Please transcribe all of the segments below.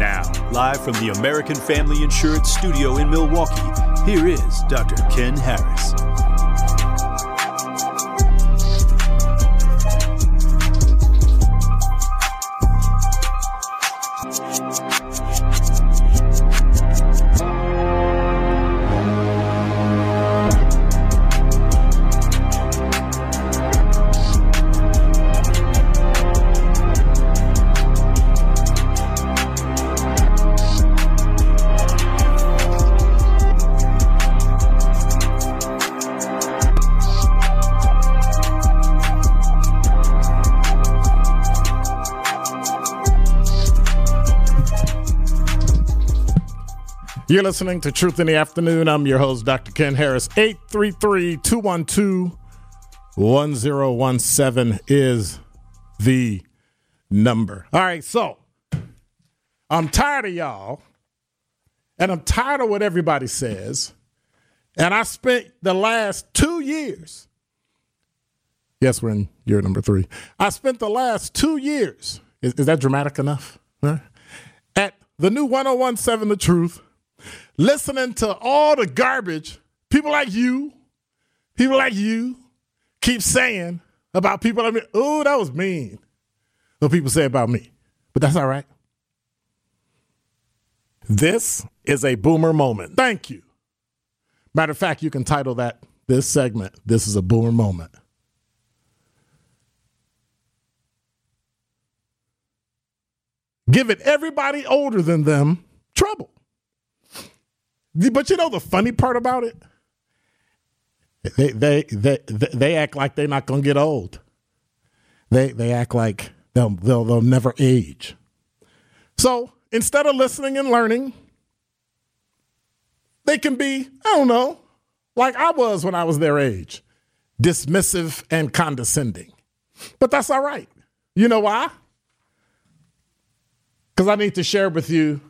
Now, live from the American Family Insurance Studio in Milwaukee, here is Dr. Ken Harris. You're listening to Truth in the Afternoon. I'm your host, Dr. Ken Harris. 833 212 1017 is the number. All right, so I'm tired of y'all, and I'm tired of what everybody says. And I spent the last two years, yes, we're in year number three. I spent the last two years, is, is that dramatic enough? Huh? At the new 1017 The Truth listening to all the garbage people like you, people like you, keep saying about people like me. Oh, that was mean. What people say about me. But that's all right. This is a boomer moment. Thank you. Matter of fact, you can title that this segment, This is a Boomer Moment. Giving everybody older than them trouble. But you know the funny part about it? They they they they, act like they're not gonna get old. They they act like they'll they'll they'll never age. So instead of listening and learning, they can be, I don't know, like I was when I was their age, dismissive and condescending. But that's all right. You know why? Because I need to share with you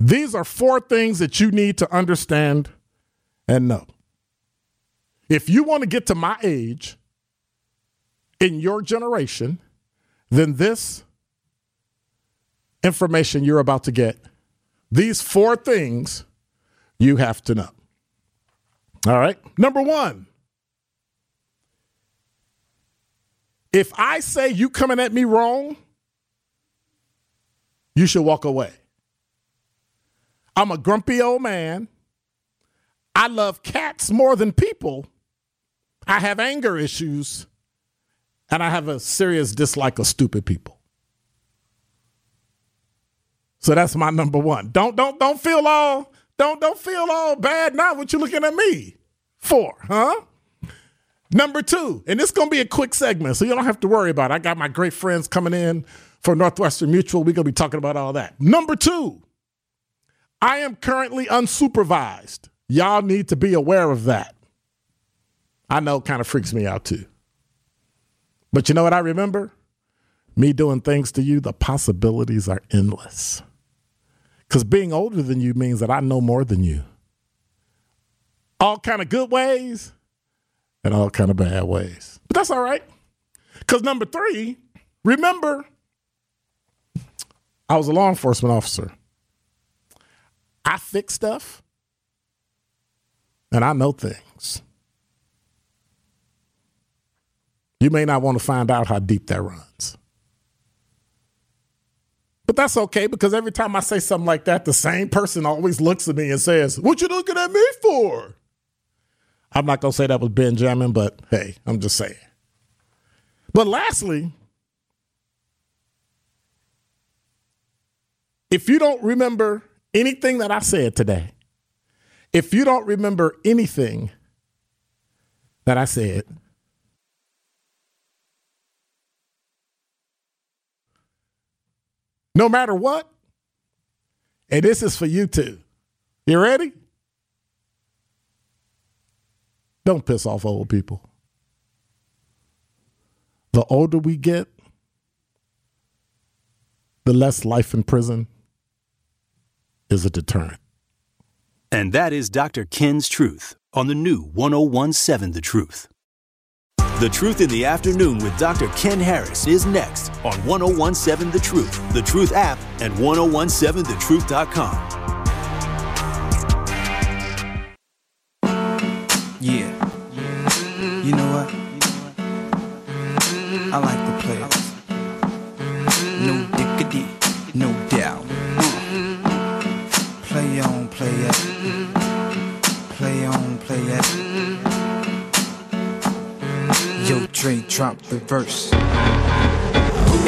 these are four things that you need to understand and know. If you want to get to my age in your generation, then this information you're about to get, these four things you have to know. All right. Number one, if I say you coming at me wrong, you should walk away. I'm a grumpy old man. I love cats more than people. I have anger issues. And I have a serious dislike of stupid people. So that's my number one. Don't don't don't feel all don't don't feel all bad now what you looking at me for, huh? Number two, and this is gonna be a quick segment, so you don't have to worry about it. I got my great friends coming in for Northwestern Mutual. We're gonna be talking about all that. Number two, I am currently unsupervised. Y'all need to be aware of that. I know it kind of freaks me out too. But you know what I remember? Me doing things to you, the possibilities are endless. Because being older than you means that I know more than you. all kind of good ways and all kind of bad ways. But that's all right. Because number three, remember, I was a law enforcement officer. I fix stuff and I know things. You may not want to find out how deep that runs. But that's okay because every time I say something like that, the same person always looks at me and says, What you looking at me for? I'm not going to say that was Benjamin, but hey, I'm just saying. But lastly, if you don't remember anything that I said today, if you don't remember anything that I said, no matter what, and this is for you too. You ready? Don't piss off old people. The older we get, the less life in prison is a deterrent. And that is Dr. Ken's Truth on the new 1017 The Truth. The Truth in the Afternoon with Dr. Ken Harris is next on 1017 The Truth, The Truth app, and 1017thetruth.com. Yeah. You know what? I like the players. No diggity, no doubt. Play it. Play on, play it. Yo, Dre, drop the verse.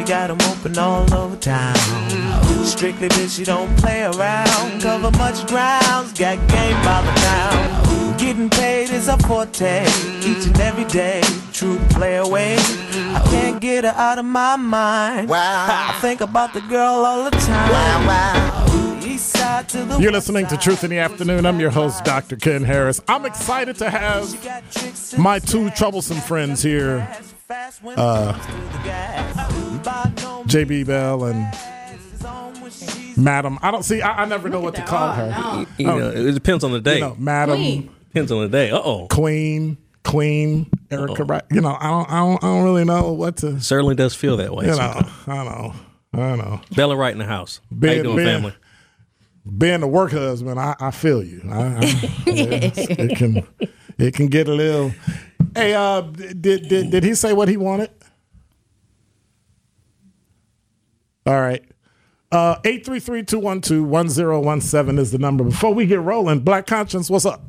Baby got 'em open all over town. Strictly bitch, you don't play around. Cover much grounds, got game by the town. Getting paid is a forte, each and every day. True play away. I can't get her out of my mind. Wow. I think about the girl all the time. Wow, wow. East side to the You're listening to. Truth in the Afternoon. I'm your host, Dr. Ken Harris. I'm excited to have my two troublesome friends here, uh, JB Bell and Madam. I don't see, I, I never know what to call her. You know, it depends on the day. You know, Madam, Queen. Depends on the day. Uh oh. Queen, Queen, Erica, right? You know, I don't, I don't, I don't really know what to, Certainly does feel that way. you know, sometimes. I know, I know. Bella right in the house. How Ben- you doing, Ben- family? being a work husband, I, I feel you. I, I, it can it can get a little. Hey, uh, did did did he say what he wanted? All right. Uh, 833-212-1017 is the number. Before we get rolling, Black Conscience, what's up?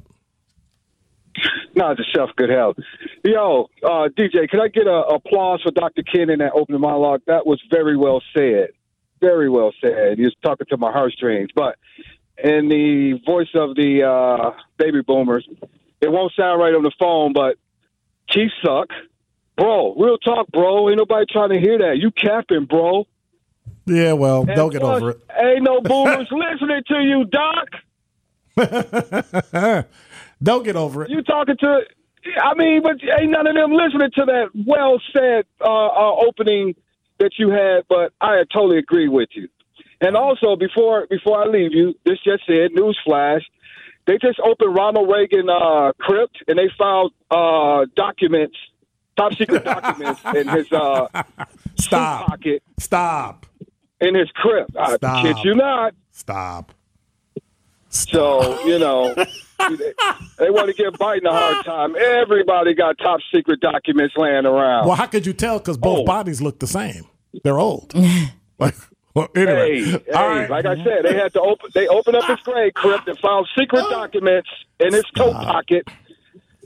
It's a chef. Good health. Yo, uh, DJ, can I get a applause for Dr. Ken in that opening monologue? That was very well said. Very well said. He was talking to my heartstrings. But in the voice of the uh, baby boomers, it won't sound right on the phone, but Chiefs suck. Bro, real talk, bro. Ain't nobody trying to hear that. You capping, bro. Yeah, well, And they'll get plus, over it. Ain't no boomers listening to you, Doc. They'll get over it. You talking to? I mean, but ain't none of them listening to that well said uh, uh, opening that you had. But I totally agree with you. And also, before before I leave you, this just said newsflash. They just opened Ronald Reagan uh, crypt and they found uh, documents, top secret documents in his uh, Stop. pocket Stop. In his crypt. I Stop. kid you not. Stop. So, you know, they, they want to give Biden a hard time. Everybody got top secret documents laying around. Well, how could you tell? Because both Oh. bodies look the same. They're old. like, well, anyway. Hey, hey, right. like I said, they had to open. They opened up his grave crypt and found secret oh. documents in his coat pocket.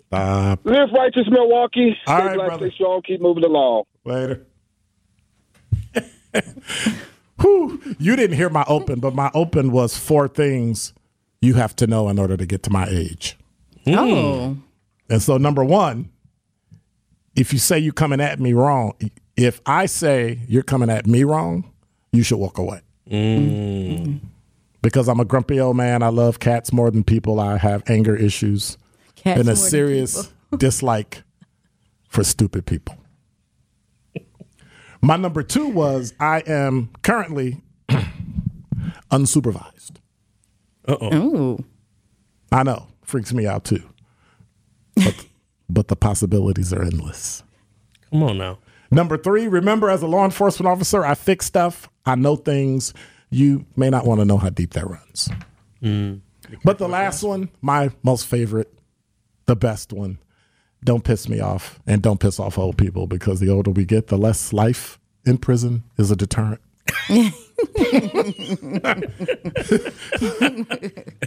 Stop. Live righteous, Milwaukee. All Stay right, black, brother. stay strong. Keep moving along. Later. Whew. You didn't hear my open, but my open was four things you have to know in order to get to my age. Hmm. Oh. And so, number one, if you say you're coming at me wrong, if I say you're coming at me wrong, you should walk away. Mm. Because I'm a grumpy old man. I love cats more than people. I have anger issues Cats and a serious dislike for stupid people. My number two was I am currently unsupervised. Ooh. I know, freaks me out too. But, but the possibilities are endless. Come on now. Number three, remember as a law enforcement officer, I fix stuff. I know things. You may not want to know how deep that runs. Mm. But the last one, my most favorite, the best one, don't piss me off and don't piss off old people because the older we get, the less life in prison is a deterrent. and,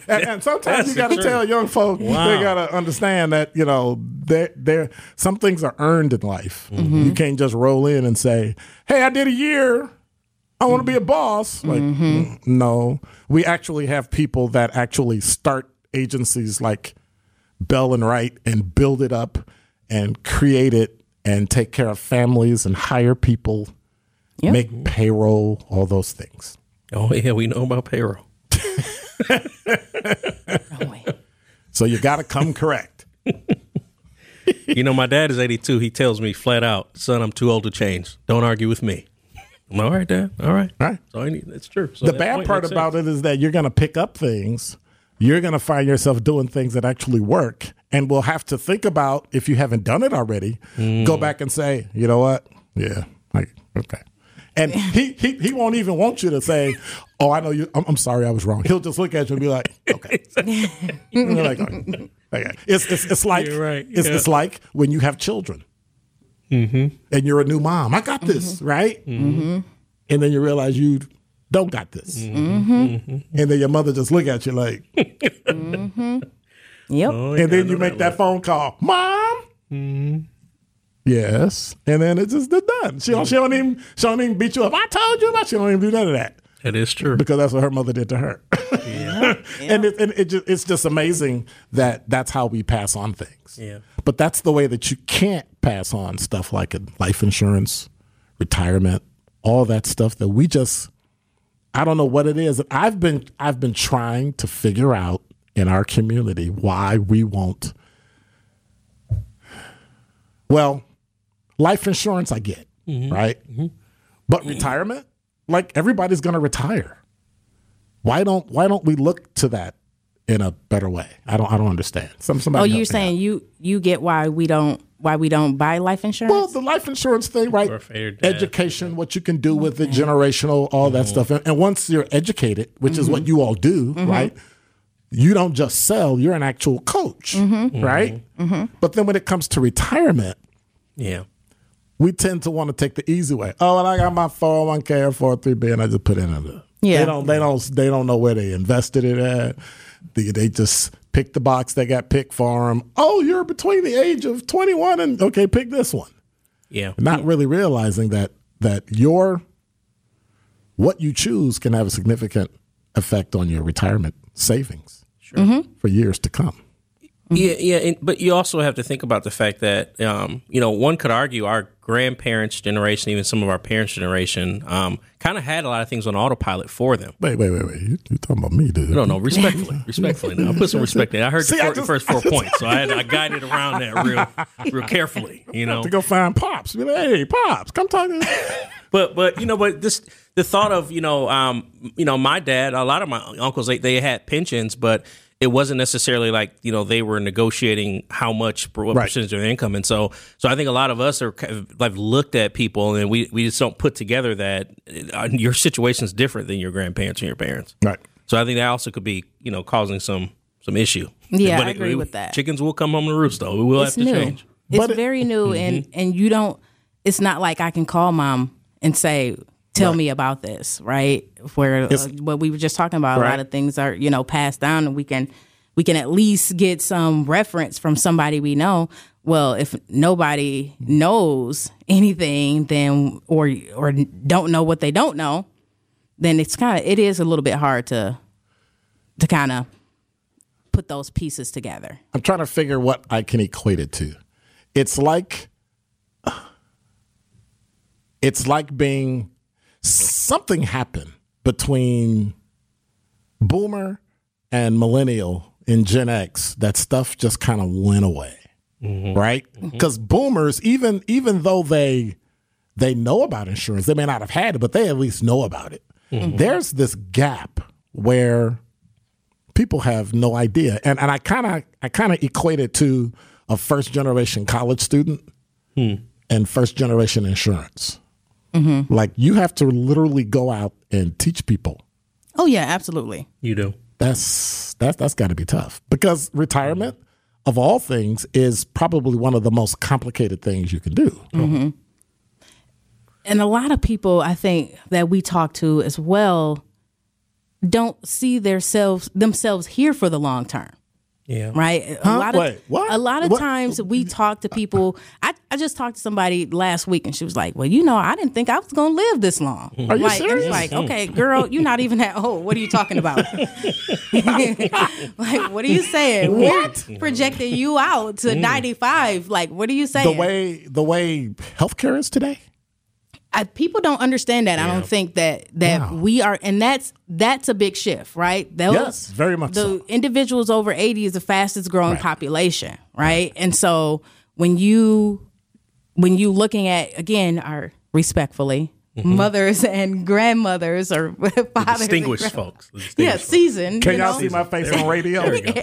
and sometimes That's you got to tell young folk Wow. they got to understand that you know they they some things are earned in life. You can't just roll in and say, "Hey, I did a year. I want to be a boss." Like, mm, no, we actually have people that actually start agencies like Bell and Wright and build it up and create it and take care of families and hire people, Yep. make payroll, all those things. Oh yeah, we know about payroll. So you got to come correct. You know, my dad is 82. He tells me flat out, son, I'm too old to change. Don't argue with me. I'm all right, Dad. All right. Right. So I need, it's true. So the that bad part about sense. it is that you're going to pick up things. You're going to find yourself doing things that actually work, and we'll have to think about if you haven't done it already. Go mm. back and say, you know what? Yeah, like okay. And he, he he won't even want you to say, "Oh, I know you. I'm, I'm sorry, I was wrong." He'll just look at you and be like, "Okay." You're like, "Okay." Okay. It's, it's it's like right, yeah. it's like when you have children, mm-hmm. and you're a new mom. I got this mm-hmm. right, mm-hmm. and then you realize you don't got this, mm-hmm. and then your mother just look at you like, mm-hmm. Yep. Oh, and then you make that phone call, mom. Mm-hmm. Yes, and then it's just done. She don't, she don't even she don't even beat you up. I told you about. She don't even do none of that That is true. because that's what her mother did to her. and it, and it just, it's just amazing that that's how we pass on things. Yeah. But that's the way that you can't pass on stuff like life insurance, retirement, all that stuff that we just I don't know what it is. I've been I've been trying to figure out in our community why we won't well, life insurance I get, mm-hmm. right? Mm-hmm. But retirement, like everybody's going to retire. Why don't why don't we look to that in a better way? I don't I don't understand. Some somebody Oh, you're out. saying you you get why we don't why we don't buy life insurance? Well, the life insurance thing, right? Or for your dad. Education, what you can do with it, generational, all that mm-hmm. stuff. And, and once you're educated, which is what mm-hmm. you all do, mm-hmm. right? You don't just sell, you're an actual coach, right? But then when it comes to retirement, Yeah. we tend to want to take the easy way. Oh, and I got my 401k or 403b and I just put in a Yeah. They don't they don't they don't know where they invested it at. They, they just pick the box that got picked for them. Oh, you're between the age of 21 and okay, pick this one. Yeah. Not really realizing that that your what you choose can have a significant effect on your retirement savings mm-hmm. for years to come. Yeah, yeah, and, but you also have to think about the fact that um, you know one could argue our grandparents' generation, even some of our parents' generation, um, kind of had a lot of things on autopilot for them. Wait, wait, wait, wait. You, you talking about me, dude? No, no, respectfully, respectfully. Now, I put some respect in. it. I heard See, the I just- first four points, so I had I guided around that real, real carefully. You know, to go find pops. Be like, hey, pops, come talk. to me. but but you know, but this the thought of you know, um, you know, my dad, a lot of my uncles, they they had pensions, but it wasn't necessarily like you know they were negotiating how much what Right. percentage of their income, and so so I think a lot of us are kind of, like looked at people and we we just don't put together that uh, your situation is different than your grandparents and your parents. Right. So I think that also could be you know causing some some issue. Yeah, But I it- agree it- with that. Chickens will come home to roost though. We will it's have to new. change. It's But it- very new, and and you don't. It's not like I can call mom and say, "Tell me about this," right? Where uh, what we were just talking about, a lot of things are you know passed down, and we can we can at least get some reference from somebody we know. Well, if nobody knows anything, then or or don't know what they don't know, then it's kind of it is a little bit hard to to kind of put those pieces together. I'm trying to figure what I can equate it to. It's like it's like being something happened between boomer and millennial in Gen X that stuff just kind of went away. Mm-hmm. Right? Mm-hmm. Cuz boomers even even though they they know about insurance, they may not have had it, but they at least know about it. Mm-hmm. There's this gap where people have no idea. And and I kind of I kind of equate it to a first generation college student hmm. and first generation insurance. Mm-hmm. Like you have to literally go out and teach people. Oh yeah, absolutely. You do. That's that's that's got to be tough because retirement of all things is probably one of the most complicated things you can do. Mm-hmm. and a lot of people I think that we talk to as well don't see themselves themselves here for the long term. Yeah. Right? A lot of Wait, what? a lot of What? times we talk to people I, I just talked to somebody last week and she was like, Well, you know, I didn't think I was gonna live this long. Are you like serious? it's like, okay, girl, you're not even that old. What are you talking about? like, what are you saying? What? We're projecting you out to mm. ninety five. Like, what are you saying? The way the way healthcare is today. I, people don't understand that. I don't think that that Wow. we are, and that's that's a big shift, right? Those, Yes, very much The so. individuals over eighty is the fastest growing Right. population, right? And so when you when you looking at again, our respectfully mm-hmm. mothers and grandmothers or fathers, Distinguished folks. Yeah, distinguished folks. seasoned. Can you y'all know? see my face on radio?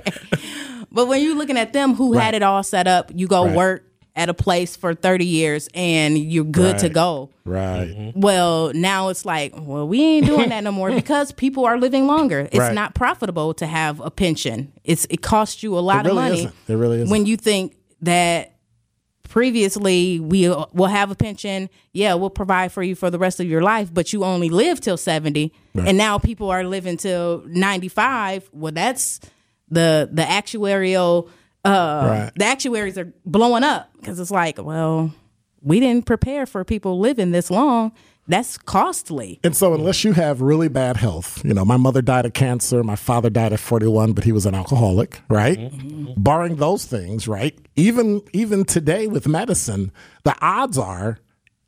But when you're looking at them who Right. had it all set up, you go Right. work at a place for 30 years and you're good to Right. go. Right. Mm-hmm. Well, now it's like, well, we ain't doing that no more because people are living longer. It's Right. not profitable to have a pension. It's it costs you a lot It of money. isn't. It really isn't. When you think that previously we uh, will have a pension, yeah, we'll provide for you for the rest of your life, but you only live till 70 and now people are living till 95. Well, that's the the actuarial uh Right. the actuaries are blowing up because it's like, well, we didn't prepare for people living this long. That's costly. And so, unless you have really bad health, you know, my mother died of cancer, my father died at 41, but he was an alcoholic, right? Mm-hmm. Mm-hmm. Barring those things, right? Even even today with medicine, the odds are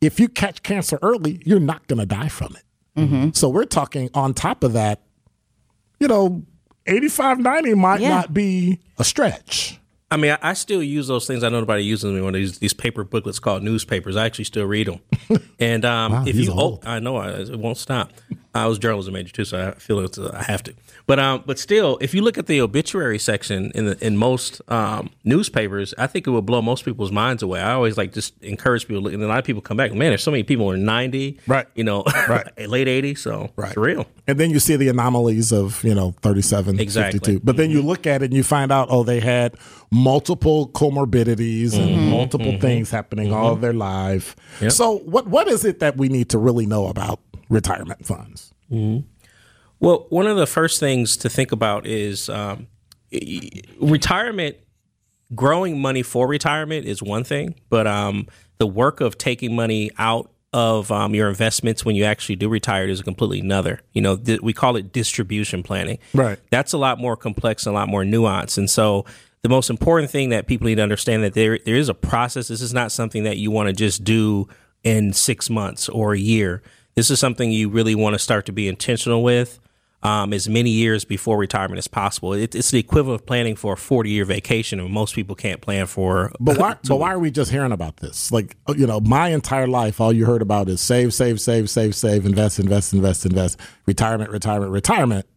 if you catch cancer early, you're not going to die from it. Mm-hmm. So we're talking on top of that, you know, 85, 90 might Yeah. not be a stretch. I mean, I, I still use those things. I know nobody uses them. One of these, these paper booklets called newspapers. I actually still read them. And um, Wow, if you, old. oh, I know I, it won't stop. I was journalism major too, so I feel it's, uh, I have to. But um, but still, if you look at the obituary section in the in most um, newspapers, I think it will blow most people's minds away. I always like just encourage people, and a lot of people come back. Man, there's so many people are ninety, Right. You know, Right. late eighty. So Right. it's real. And then you see the anomalies of, you know, 37, Exactly. 52. But then you look at it and you find out, oh, they had multiple comorbidities and multiple things happening all of their life. Yep. So what what is it that we need to really know about retirement funds? Well, one of the first things to think about is um, retirement. Growing money for retirement is one thing, but um, the work of taking money out of um, your investments when you actually do retire is a completely another. You know, th- we call it distribution planning. Right. That's a lot more complex and a lot more nuanced. And so, the most important thing that people need to understand that there there is a process. This is not something that you want to just do in six months or a year. This is something you really want to start to be intentional with um, as many years before retirement as possible. It, it's the equivalent of planning for a 40 year vacation, and most people can't plan for. But why but why are we just hearing about this? Like uh, you know, my entire life all you heard about is save, save, save, save, save, invest, invest, invest, invest, retirement, retirement, retirement.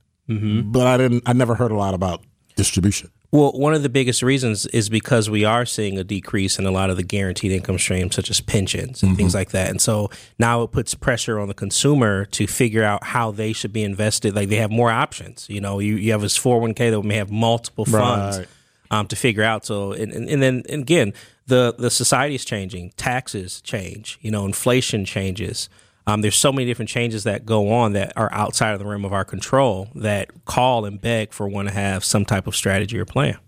But I didn't I never heard a lot about distribution. Well, one of the biggest reasons is because we are seeing a decrease in a lot of the guaranteed income streams, such as pensions and things like that. And so now it puts pressure on the consumer to figure out how they should be invested. Like they have more options. You know, you, you have this 401k that may have multiple funds Right. um, to figure out. So, and, and, and then and again, the, the society is changing, taxes change, you know, inflation changes. Um, there's so many different changes that go on that are outside of the realm of our control that call and beg for one to have some type of strategy or plan.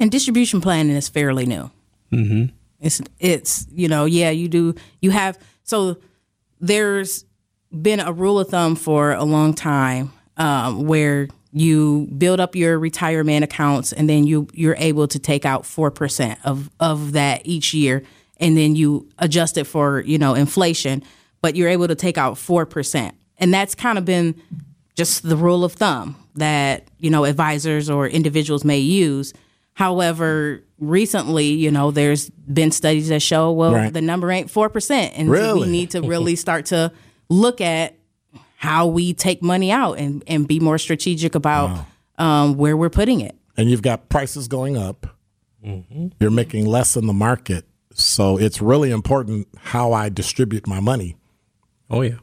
And distribution planning is fairly new. Mm-hmm. It's it's you know yeah you do you have so there's been a rule of thumb for a long time um, where you build up your retirement accounts and then you you're able to take out four percent of of that each year and then you adjust it for you know inflation, but you're able to take out four percent, and that's kind of been just the rule of thumb that you know advisors or individuals may use. However, recently, you know, there's been studies that show well Right. the number ain't four percent, and so we need to really start to look at how we take money out and and be more strategic about um, where we're putting it. and you've got prices going up. You're making less in the market, so it's really important how I distribute my money, Oh yeah.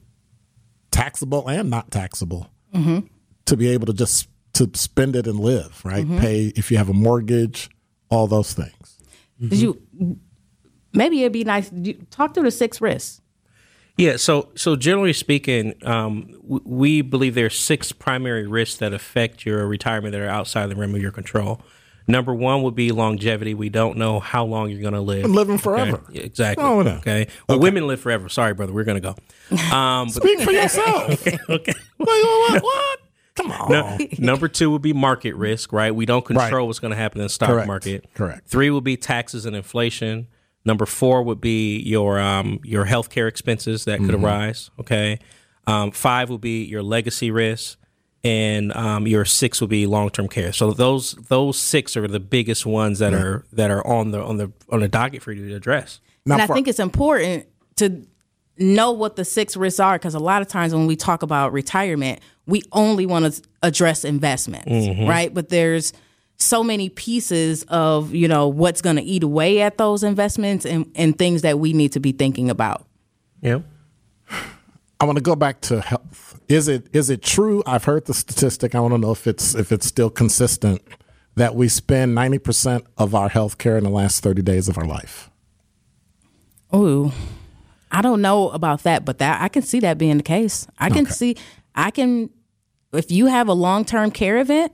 taxable and not taxable, to be able to just to spend it and live. Right, pay if you have a mortgage, all those things. Did you maybe it'd be nice you, talk through the six risks. Yeah, so so generally speaking, um, w- we believe there are six primary risks that affect your retirement that are outside the realm of your control. Number one would be longevity. We don't know how long you're going to live. I'm living forever. Okay? Exactly. Oh, no. Okay. Well, women live forever. Sorry, brother. We're going to go. Um, but, Speak for yourself. okay. Wait, what, what? Come on. No, number two would be market risk, right? We don't control Right. what's going to happen in the stock Correct. market. Correct. Three would be taxes and inflation. Number four would be your um, your healthcare expenses that could Mm-hmm. arise. Okay. Um, five would be your legacy risk, and um, your six would be long term care. So those those six are the biggest ones that are that are on the on the on the docket for you to address. Now and I for- think it's important to know what the six risks are because a lot of times when we talk about retirement, we only want to address investments, Mm-hmm. right? But there's so many pieces of you know what's going to eat away at those investments and, and things that we need to be thinking about. Yeah. I want to go back to health. Is it is it true? I've heard the statistic. I want to know if it's if it's still consistent that we spend ninety percent of our health care in the last thirty days of our life. Ooh, I don't know about that, but that I can see that being the case. I can see, I can, if you have a long term care event,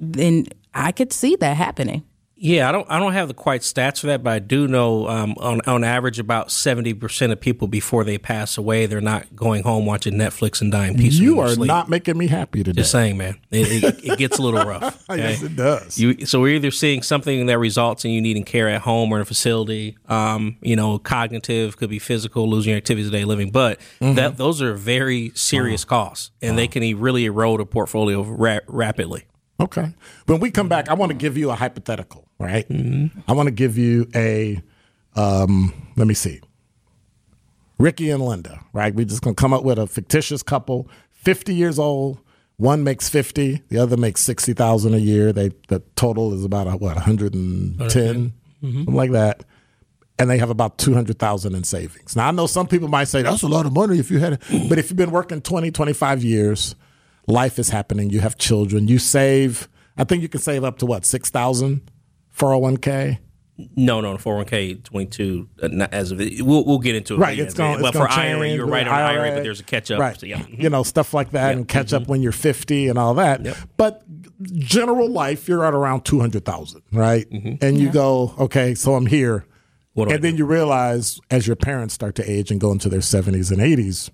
then I could see that happening. Yeah, I don't I don't have the quite stats for that, but I do know um, on on average about seventy percent of people before they pass away, they're not going home watching Netflix and dying peacefully. You are sleep. not making me happy today. Just saying, man. It, it, it gets a little rough. okay? Yes, it does. You, so we're either seeing something that results in you needing care at home or in a facility. Um, you know, cognitive could be physical, losing your activities of daily living, but Mm-hmm. that those are very serious costs, and they can really erode a portfolio ra- rapidly. Okay. When we come back, I want to give you a hypothetical, right? I want to give you a, um, let me see, Ricky and Linda, right? We're just going to come up with a fictitious couple, 50 years old. One makes 50, the other makes 60,000 a year. They the total is about what 110, something like that. And they have about 200,000 in savings. Now I know some people might say that's a lot of money if you had it, but if you've been working 20, 25 years, life is happening, you have children, you save, I think you can save up to what, 6,000 401k? No, no, four hundred one k twenty two. uh, Not as of it, we'll we'll get into it. Right, it's going. Well, for gonna IRA, change you're right on IRA, IRA, but there's a catch up. right? So, yeah. You know stuff like that, and catch up when you're 50 and all that. Yep. But general life, you're at around 200,000, right? And you go, okay, so I'm here, Mm-hmm. What do I and then do? you realize as your parents start to age and go into their 70s and 80s,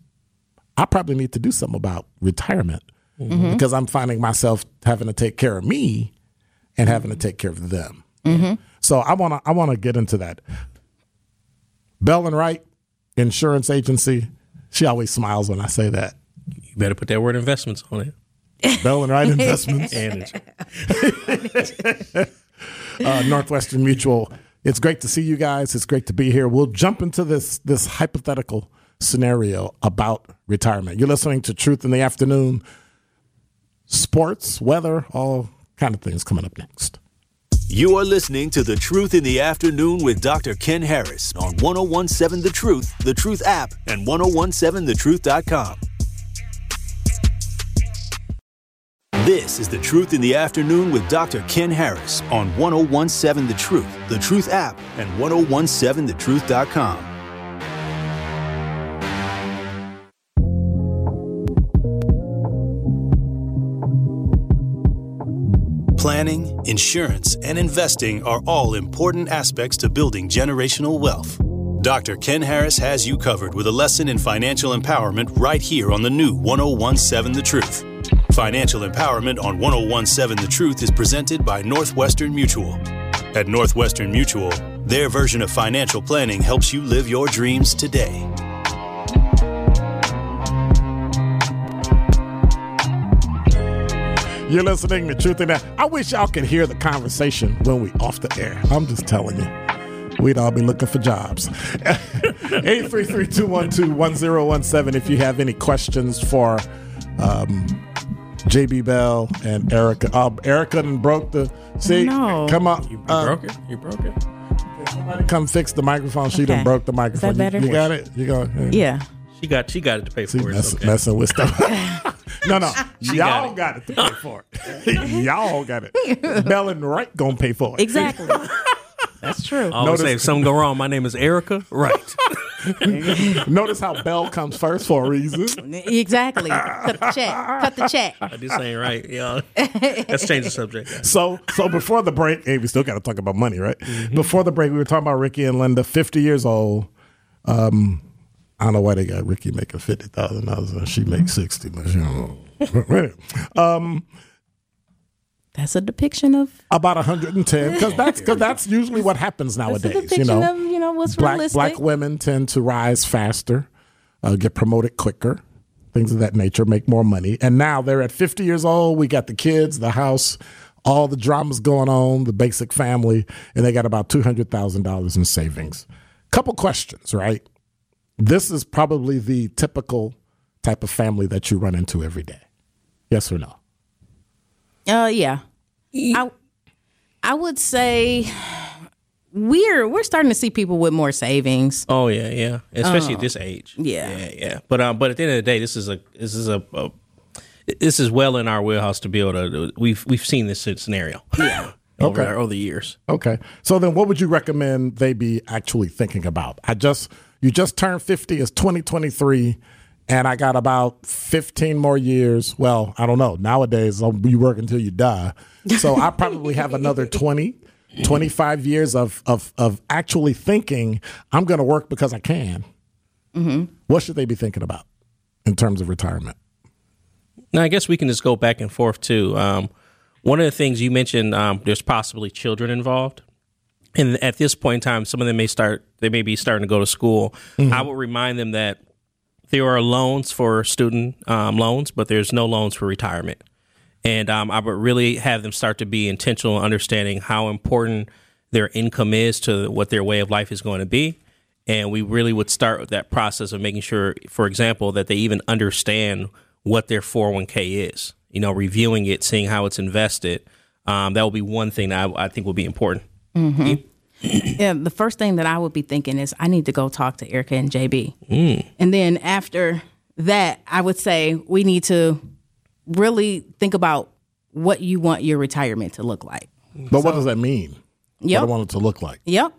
I probably need to do something about retirement Mm-hmm. because I'm finding myself having to take care of me and having to take care of them. Mm-hmm. So I want to I want to get into that. Bell and Wright Insurance Agency. She always smiles when I say that. You better put that word investments on it. Bell and Wright Investments, And it's, uh, Northwestern Mutual. It's great to see you guys. It's great to be here. We'll jump into this this hypothetical scenario about retirement. You're listening to Truth in the Afternoon. Sports, weather, all kind of things coming up next. You are listening to The Truth in the Afternoon with Dr. Ken Harris on 1017 The Truth, The Truth app, and 1017thetruth.com. This is The Truth in the Afternoon with Dr. Ken Harris on 1017 The Truth, The Truth app, and 1017thetruth.com. Planning, insurance, and investing are all important aspects to building generational wealth. Dr. Ken Harris has you covered with a lesson in financial empowerment right here on the new 1017 The Truth. Financial empowerment on 1017 The Truth is presented by Northwestern Mutual. At Northwestern Mutual, their version of financial planning helps you live your dreams today. You're listening to Truth in That. I wish y'all could hear the conversation when we off the air. I'm just telling you. We'd all be looking for jobs. 833-212-1017 if you have any questions for um, JB Bell and Erica. Uh, Erica done broke the see. No. Come on. You uh, broke it. You broke it. somebody come fix the microphone. She done Okay. broke the microphone. You- better? You, got it? You go Yeah. She got she got it to pay See, for it. mess, It's okay. messing with stuff. no, no, She y'all got got it. to pay for it. y'all got it. Bell and Wright gonna pay for it. Exactly. That's true. I always Notice- say if something go wrong, my name is Erica. Right. Notice how Bell comes first for a reason. Exactly. Cut the check. Cut the check. this ain't right. Yeah. Let's change the subject. So, so before the break, hey, we still got to talk about money, right? Mm-hmm. Before the break, we were talking about Ricky and Linda, fifty years old. Um, I don't know why they got Ricky making fifty thousand dollars and she makes sixty, but you know. um, That's a depiction of about 110 because that's because that's usually what happens nowadays. You know, of you know what's black realistic. black women tend to rise faster, uh, get promoted quicker, things of that nature, make more money. And now they're at 50 years old. We got the kids, the house, all the dramas going on, the basic family, and they got about two hundred thousand dollars in savings. Couple questions, right? This is probably the typical type of family that you run into every day. Yes or no? Uh, yeah. I I would say we're we're starting to see people with more savings. Oh yeah, yeah. Especially at this age. yeah. yeah, yeah. But um, but at the end of the day, this is a this is a, a this is well in our wheelhouse to be able to. We've we've seen this scenario. Yeah. over, Okay. over the years. Okay. So then what would you recommend they be actually thinking about? I just you just turned 50 it's 2023 and I got about 15 more years. Well, I don't know. Nowadays you work until you die. So I probably have another 20 25 years of of of actually thinking I'm going to work because I can. What should they be thinking about in terms of retirement? Now, I guess we can just go back and forth too. Um, one of the things you mentioned, um, there's possibly children involved, and at this point in time, some of them may start. They may be starting to go to school. I would remind them that there are loans for student um, loans, but there's no loans for retirement. And um, I would really have them start to be intentional in understanding how important their income is to what their way of life is going to be. And we really would start with that process of making sure, for example, that they even understand what their 401k is, you know, reviewing it, seeing how it's invested. Um, that will be one thing that I, I think will be important. Mm-hmm. Yeah, the first thing that I would be thinking is I need to go talk to Erica and JB. Mm. And then after that, I would say we need to really think about what you want your retirement to look like. But what does that mean? Yep. What do I want it to look like? Yep.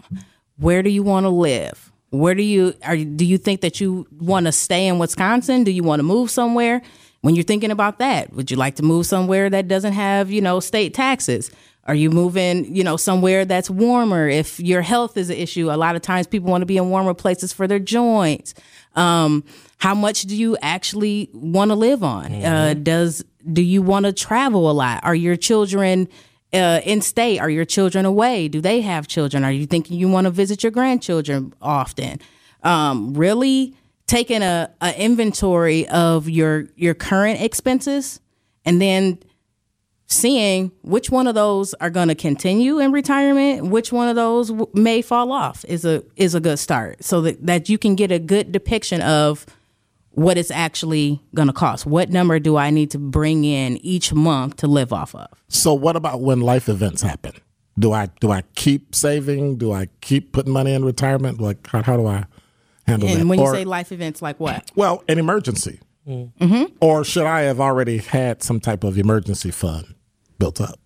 Where do you want to live? Where do you are? Do you think that you want to stay in Wisconsin? Do you want to move somewhere? When you're thinking about that, would you like to move somewhere that doesn't have you know state taxes? Are you moving you know somewhere that's warmer? If your health is an issue, a lot of times people want to be in warmer places for their joints. Um, how much do you actually want to live on? Uh, does do you want to travel a lot? Are your children uh, in state? Are your children away? Do they have children? Are you thinking you want to visit your grandchildren often? Um, really taking a, a inventory of your your current expenses and then seeing which one of those are going to continue in retirement, which one of those w- may fall off is a is a good start, so that that you can get a good depiction of what it's actually going to cost. What number do I need to bring in each month to live off of? So what about when life events happen? Do I do I keep saving? Do I keep putting money in retirement? Like how, how do I handle that? And when you say life events, like what? well, an emergency, Mm-hmm. or should I have already had some type of emergency fund built up?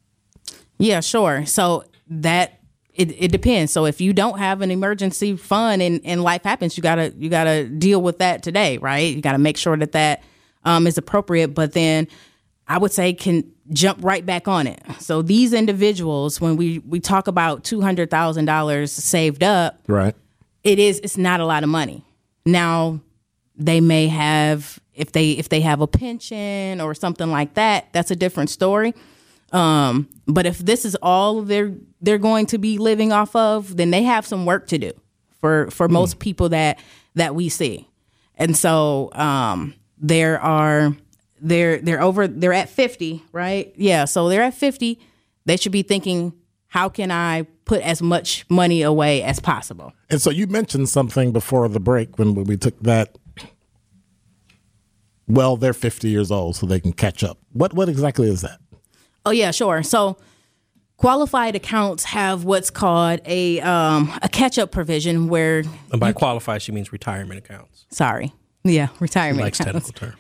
Yeah, sure. So that it, it depends. So if you don't have an emergency fund and, and life happens, you gotta you gotta deal with that today, right? You gotta make sure that that um, is appropriate. But then I would say can jump right back on it. So these individuals, when we we talk about two hundred thousand dollars saved up, Right. it is it's not a lot of money now they may have if they if they have a pension or something like that that's a different story um but if this is all their they're going to be living off of, then they have some work to do for for most people that that we see. And so um, there are they're they're over they're at 50, right? Yeah, so they're at 50. They should be thinking how can I put as much money away as possible? And so you mentioned something before the break when we took that. Well, they're 50 years old, so they can catch up. What what exactly is that? Oh yeah, sure. So qualified accounts have what's called a um, a catch up provision where And by qualified, she means retirement accounts. sorry, yeah, retirement She retirement likes accounts. technical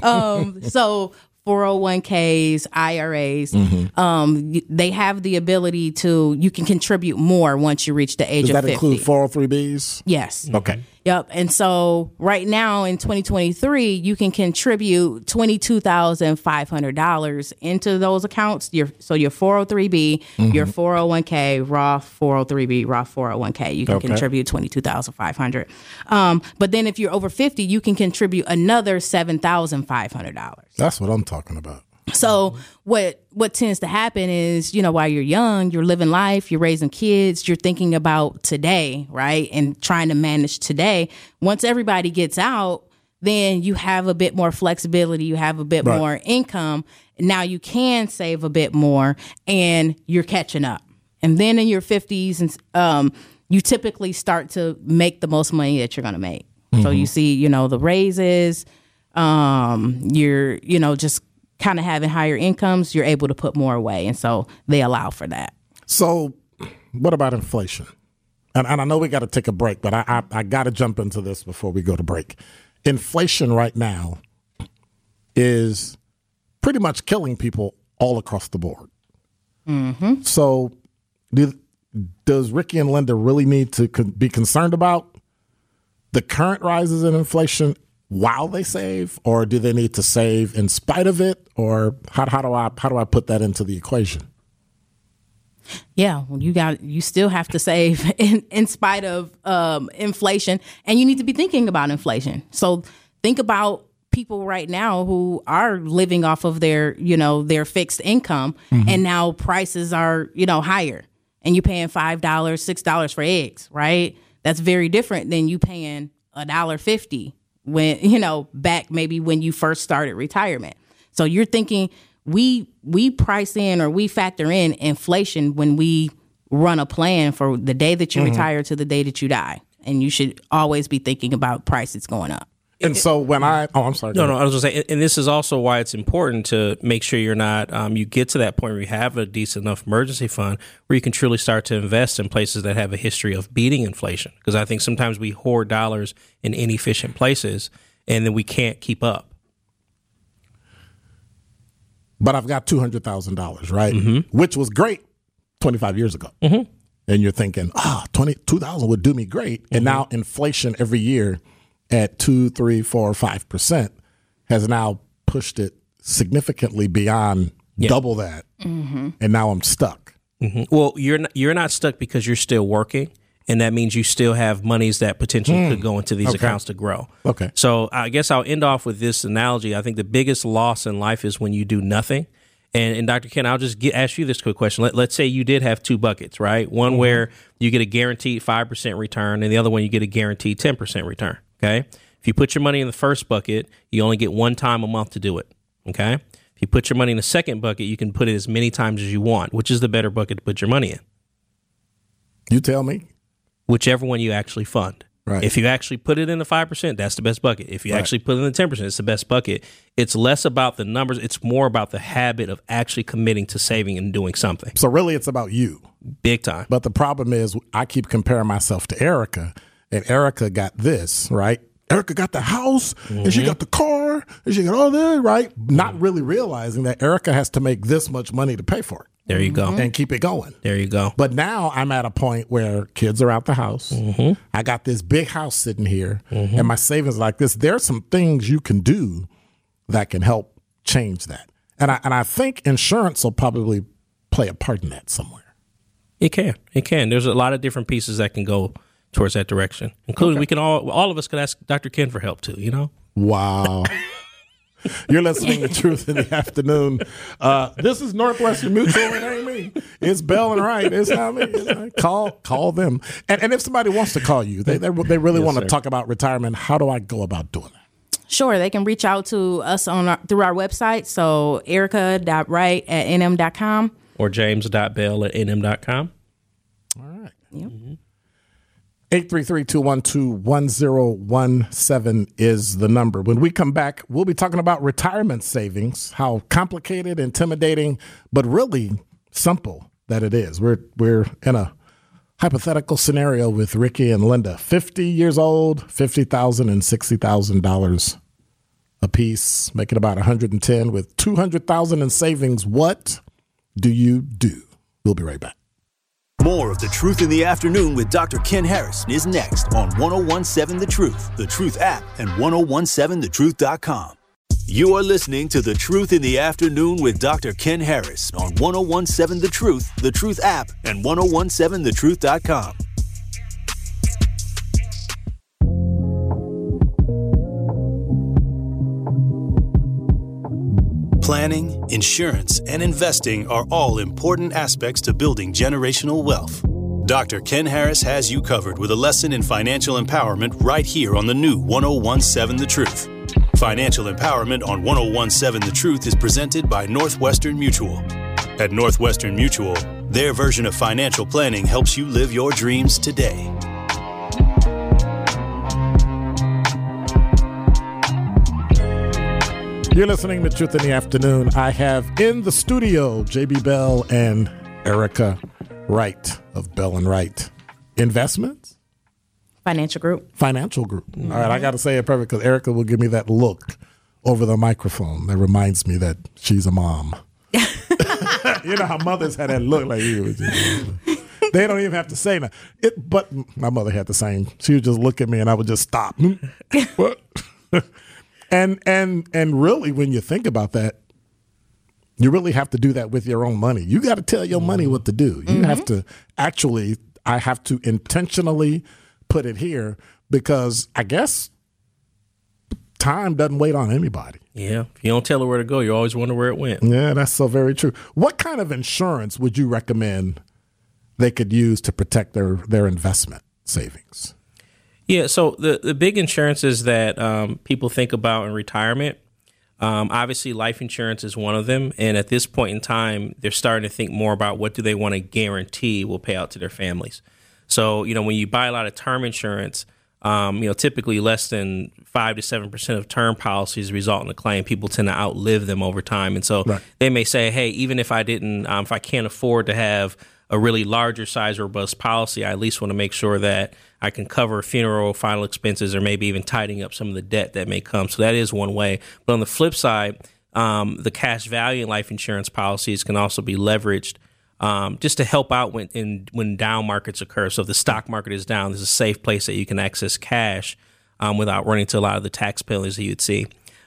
terms. um, so 401ks, IRAs, Mm-hmm. um, they have the ability to you can contribute more once you reach the age Does of that 50. include 403bs? Yes. Okay. Yep. And so right now in 2023, you can contribute $22,500 into those accounts. Your so your 403b, your 401k, Roth 403b, Roth 401k, you can Okay. contribute 22,500. Um, but then if you're over 50, you can contribute another $7,500. That's what I'm talking about. So what what tends to happen is, you know, while you're young, you're living life, you're raising kids, you're thinking about today, right? And trying to manage today. Once everybody gets out, then you have a bit more flexibility, you have a bit Right. more income. Now you can save a bit more and you're catching up. And then in your 50s and um you typically start to make the most money that you're going to make. So you see, you know, the raises, um, you're, you know, just kind of having higher incomes, you're able to put more away. And so they allow for that. So, what about inflation? And, and I know we got to take a break, but I, I, I got to jump into this before we go to break. Inflation right now is pretty much killing people all across the board. Mm-hmm. So, do, does Ricky and Linda really need to con- be concerned about the current rises in inflation while they save, or do they need to save in spite of it, or how, how do I how do I put that into the equation? Yeah, well, you got you still have to save in in spite of um, inflation, and you need to be thinking about inflation. So think about people right now who are living off of their you know their fixed income, and now prices are you know higher, and you're paying five dollars, six dollars for eggs, right? That's very different than you paying a dollar fifty when you know back maybe when you first started retirement. So you're thinking we we price in or we factor in inflation when we run a plan for the day that you mm-hmm. retire to the day that you die. And you should always be thinking about prices going up. And so when I oh I'm sorry No, no. I was going to say, and this is also why it's important to make sure you're not, um, you get to that point where you have a decent enough emergency fund where you can truly start to invest in places that have a history of beating inflation. Because I think sometimes we hoard dollars in inefficient places and then we can't keep up. but I've got two hundred thousand dollars right, Mm-hmm. which was great twenty five years ago. And you're thinking ah 20, 2000 would do me great, Mm-hmm. and now inflation every year at two three four five percent has now pushed it significantly beyond double that, mm-hmm. and now I'm stuck. Mm-hmm. Well, you're not, you're not stuck because you're still working, and that means you still have monies that potentially could mm. go into these Okay. accounts to grow. Okay. So I guess I'll end off with this analogy. I think the biggest loss in life is when you do nothing. And, and Dr. Ken, I'll just get, ask you this quick question. Let, let's say you did have two buckets, right? One mm-hmm. where you get a guaranteed 5% return, and the other one you get a guaranteed 10% return. Okay. If you put your money in the first bucket, you only get one time a month to do it. Okay. If you put your money in the second bucket, you can put it as many times as you want. Which is the better bucket to put your money in? You tell me. whichever one you actually fund. Right. If you actually put it in the five percent, that's the best bucket. If you actually put it in the ten percent, it's the best bucket. It's less about the numbers; it's more about the habit of actually committing to saving and doing something So really, it's about you. big time. But the problem is, I keep comparing myself to Erica, and Erica got this right. Erica got the house, and she mm-hmm. got the car, and she got all that right. Not really realizing that Erica has to make this much money to pay for it There you go. Mm-hmm. and keep it going. There you go. But now I'm at a point where kids are out the house. Mm-hmm. I got this big house sitting here, and my savings like this. There's some things you can do that can help change that, and I and I think insurance will probably play a part in that somewhere. It can. It can. There's a lot of different pieces that can go towards that direction, including we can all all of us could ask Dr. Ken for help too. You know. Wow. You're listening to Truth in the Afternoon. Uh, this is Northwestern Mutual. It ain't me. me. It's Bell and Wright. It's not me. It's not- Call call them. And and if somebody wants to call you, they they, they really want to sir. talk about retirement. How do I go about doing that? Sure, they can reach out to us on our, through our website. So erica.wright at nm.com. Or james.bell at nm.com. All right. Yep. 833-212-1017 is the number. When we come back, we'll be talking about retirement savings, how complicated, intimidating, but really simple that it is. We're we're in a hypothetical scenario with Ricky and Linda. 50 years old, 50,000 and $60,000 a piece, making about 110 with 200,000 in savings. What do you do? We'll be right back. More of The Truth in the Afternoon with Dr. Ken Harris is next on 1017 The Truth, The Truth app, and 1017thetruth.com. You are listening to The Truth in the Afternoon with Dr. Ken Harris on 1017 The Truth, The Truth app, and 1017thetruth.com. Planning, insurance, and investing are all important aspects to building generational wealth. Dr. Ken Harris has you covered with a lesson in financial empowerment right here on the new 1017 The Truth. Financial empowerment on 1017 The Truth is presented by Northwestern Mutual. At Northwestern Mutual, their version of financial planning helps you live your dreams today. You're listening to Truth in the Afternoon. I have in the studio JB Bell and Erica Wright of Bell and Wright Investments Financial Group. Financial Group. All right, I mm-hmm. got to say it perfect because Erica will give me that look over the microphone that reminds me that she's a mom. you know how mothers had that look like you. They don't even have to say that. It, but my mother had the same. She would just look at me and I would just stop. what? and and and really, when you think about that, you really have to do that with your own money. You got to tell your money what to do. You mm-hmm. have to actually. I have to intentionally put it here because I guess time doesn't wait on anybody. Yeah. If you don't tell her where to go, you always wonder where it went. Yeah, that's so very true. What kind of insurance would you recommend they could use to protect their their investment savings? Yeah, so the the big insurances that um, people think about in retirement, um, obviously life insurance is one of them, and at this point in time, they're starting to think more about what do they want to guarantee will pay out to their families. So you know, when you buy a lot of term insurance, um, you know, typically less than five to seven percent of term policies result in a claim. People tend to outlive them over time, and so Right. they may say, "Hey, even if I didn't, um, if I can't afford to have a really larger size, robust policy, I at least want to make sure that I can cover funeral, final expenses, or maybe even tidying up some of the debt that may come." So that is one way. But on the flip side, um, the cash value in life insurance policies can also be leveraged um, just to help out when in, when down markets occur. So if the stock market is down, there's a safe place that you can access cash um, without running to a lot of the tax penalties that you'd see.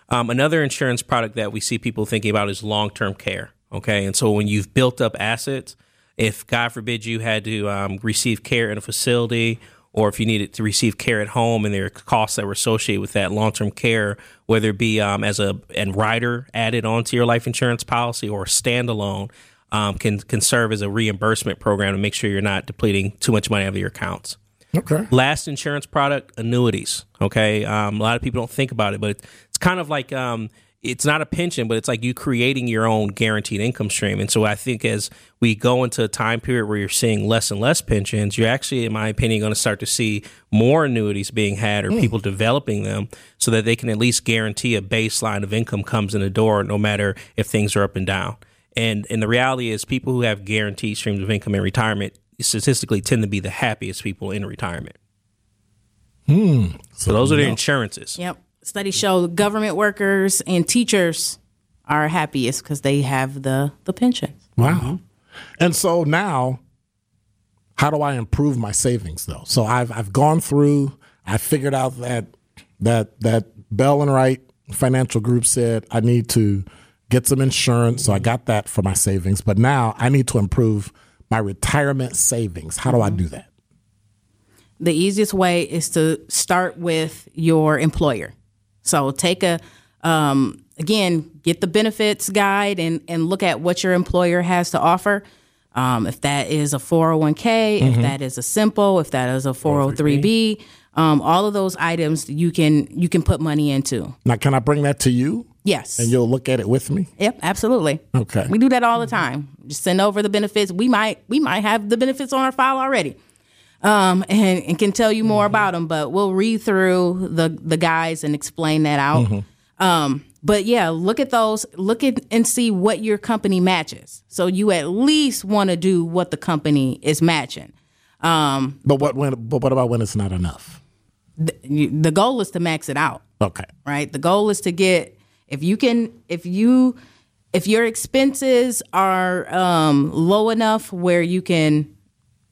Um, another insurance product that we see people thinking about is long term care. Okay, and so when you've built up assets, if God forbid you had to um, receive care in a facility, or if you needed to receive care at home, and there are costs that were associated with that long term care, whether it be um, as a and rider added onto your life insurance policy or standalone, um, can can serve as a reimbursement program to make sure you're not depleting too much money out of your accounts. Okay. Last insurance product, annuities. Okay, um, a lot of people don't think about it, but it's kind of like um, it's not a pension, but it's like you creating your own guaranteed income stream. And so I think as we go into a time period where you're seeing less and less pensions, you're actually, in my opinion, going to start to see more annuities being had or people developing them so that they can at least guarantee a baseline of income comes in the door, no matter if things are up and down. And and the reality is, people who have guaranteed streams of income in retirement statistically tend to be the happiest people in retirement. Hmm. So those are the insurances. Yep. Studies show government workers and teachers are happiest because they have the the pensions. Wow. And so now, how do I improve my savings though? So I've I've gone through. I figured out that that that Bell and Wright Financial Group said I need to get some insurance. So I got that for my savings. But now I need to improve my retirement savings. How do I do that? the easiest way is to start with your employer. So take a um, again, get the benefits guide and and look at what your employer has to offer. Um, if that is a 401k, if that is a simple, if that is a 403b, um, all of those items you can you can put money into. Now, can I bring that to you Yes. and you'll look at it with me? Yep, absolutely. Okay. We do that all the time. Just send over the benefits. We might we might have the benefits on our file already. Um, and, and can tell you more about them, but we'll read through the the guys and explain that out. Um, but yeah, look at those, look at and see what your company matches. So you at least want to do what the company is matching. Um, But what when? But what about when it's not enough? the, the goal is to max it out. Okay. right the goal is to get if you can if you if your expenses are um, low enough where you can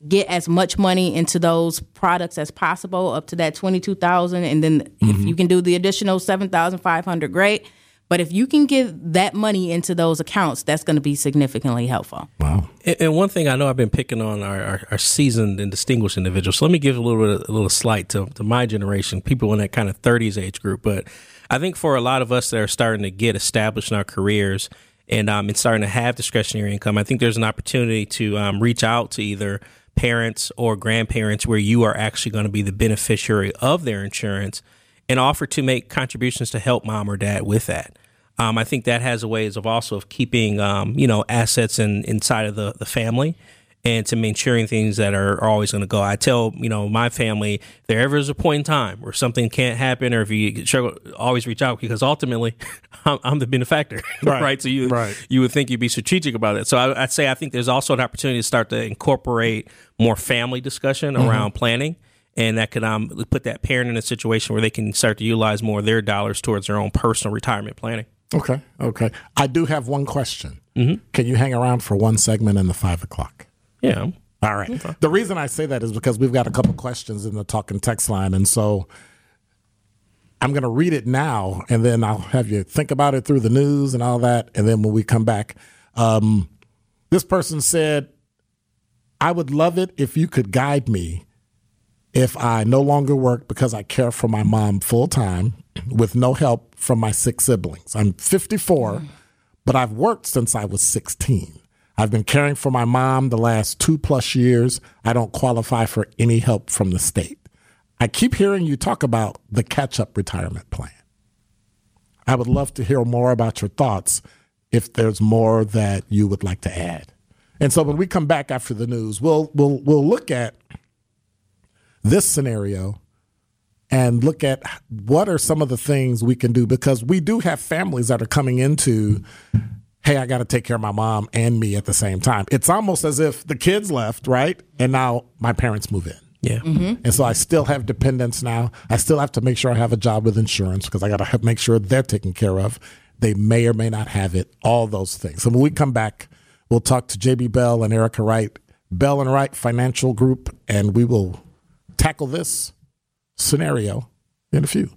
get as much money into those products as possible up to that 22000 and then if you can do the additional 7500 great but if you can get that money into those accounts that's going to be significantly helpful Wow. And, and one thing I know I've been picking on our, our, our seasoned and distinguished individuals. So let me give a little bit, a little slight to, to my generation, people in that kind of 30s age group. But I think for a lot of us that are starting to get established in our careers and um, and starting to have discretionary income, I think there's an opportunity to um, reach out to either parents or grandparents where you are actually going to be the beneficiary of their insurance and offer to make contributions to help mom or dad with that. Um, I think that has a ways of also of keeping um, you know assets in, inside of the, the family and to ensuring things that are, are always going to go. I tell you know my family there ever is a point in time where something can't happen or if you struggle, always reach out because ultimately I'm, I'm the benefactor, Right. right. So you Right. you would think you'd be strategic about it. So I, I'd say I think there's also an opportunity to start to incorporate more family discussion around planning. And that could um, put that parent in a situation where they can start to utilize more of their dollars towards their own personal retirement planning. Okay. Okay. I do have one question. Mm-hmm. Can you hang around for one segment in the five o'clock? Yeah. All right. The reason I say that is because we've got a couple questions in the talking text line, and so I'm going to read it now, and then I'll have you think about it through the news and all that, and then when we come back, um, this person said, "I would love it if you could guide me if I no longer work because I care for my mom full time with no help from my six siblings. I'm 54, but I've worked since I was 16. I've been caring for my mom the last two plus years. I don't qualify for any help from the state. I keep hearing you talk about the catch up retirement plan. I would love to hear more about your thoughts if there's more that you would like to add. And so when we come back after the news, we'll we'll we'll look at this scenario and look at what are some of the things we can do because we do have families that are coming into hey i got to take care of my mom and me at the same time. It's almost as if the kids left right? And now my parents move in. Yeah. Mm-hmm. and so i still have dependents now. I still have to make sure i have a job with insurance because i got to make sure they're taken care of. They may or may not have it. All those things. So when we come back we'll talk to jb bell and erica wright bell and wright financial group and we will tackle this scenario in a few.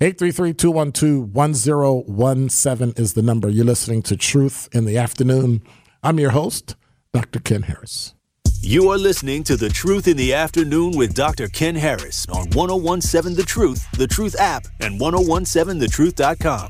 833-212-1017 is the number. You're listening to Truth in the Afternoon. I'm your host, Dr. Ken Harris. You are listening to The Truth in the Afternoon with Dr. Ken Harris on 1017 The Truth, The Truth app, and 1017thetruth.com.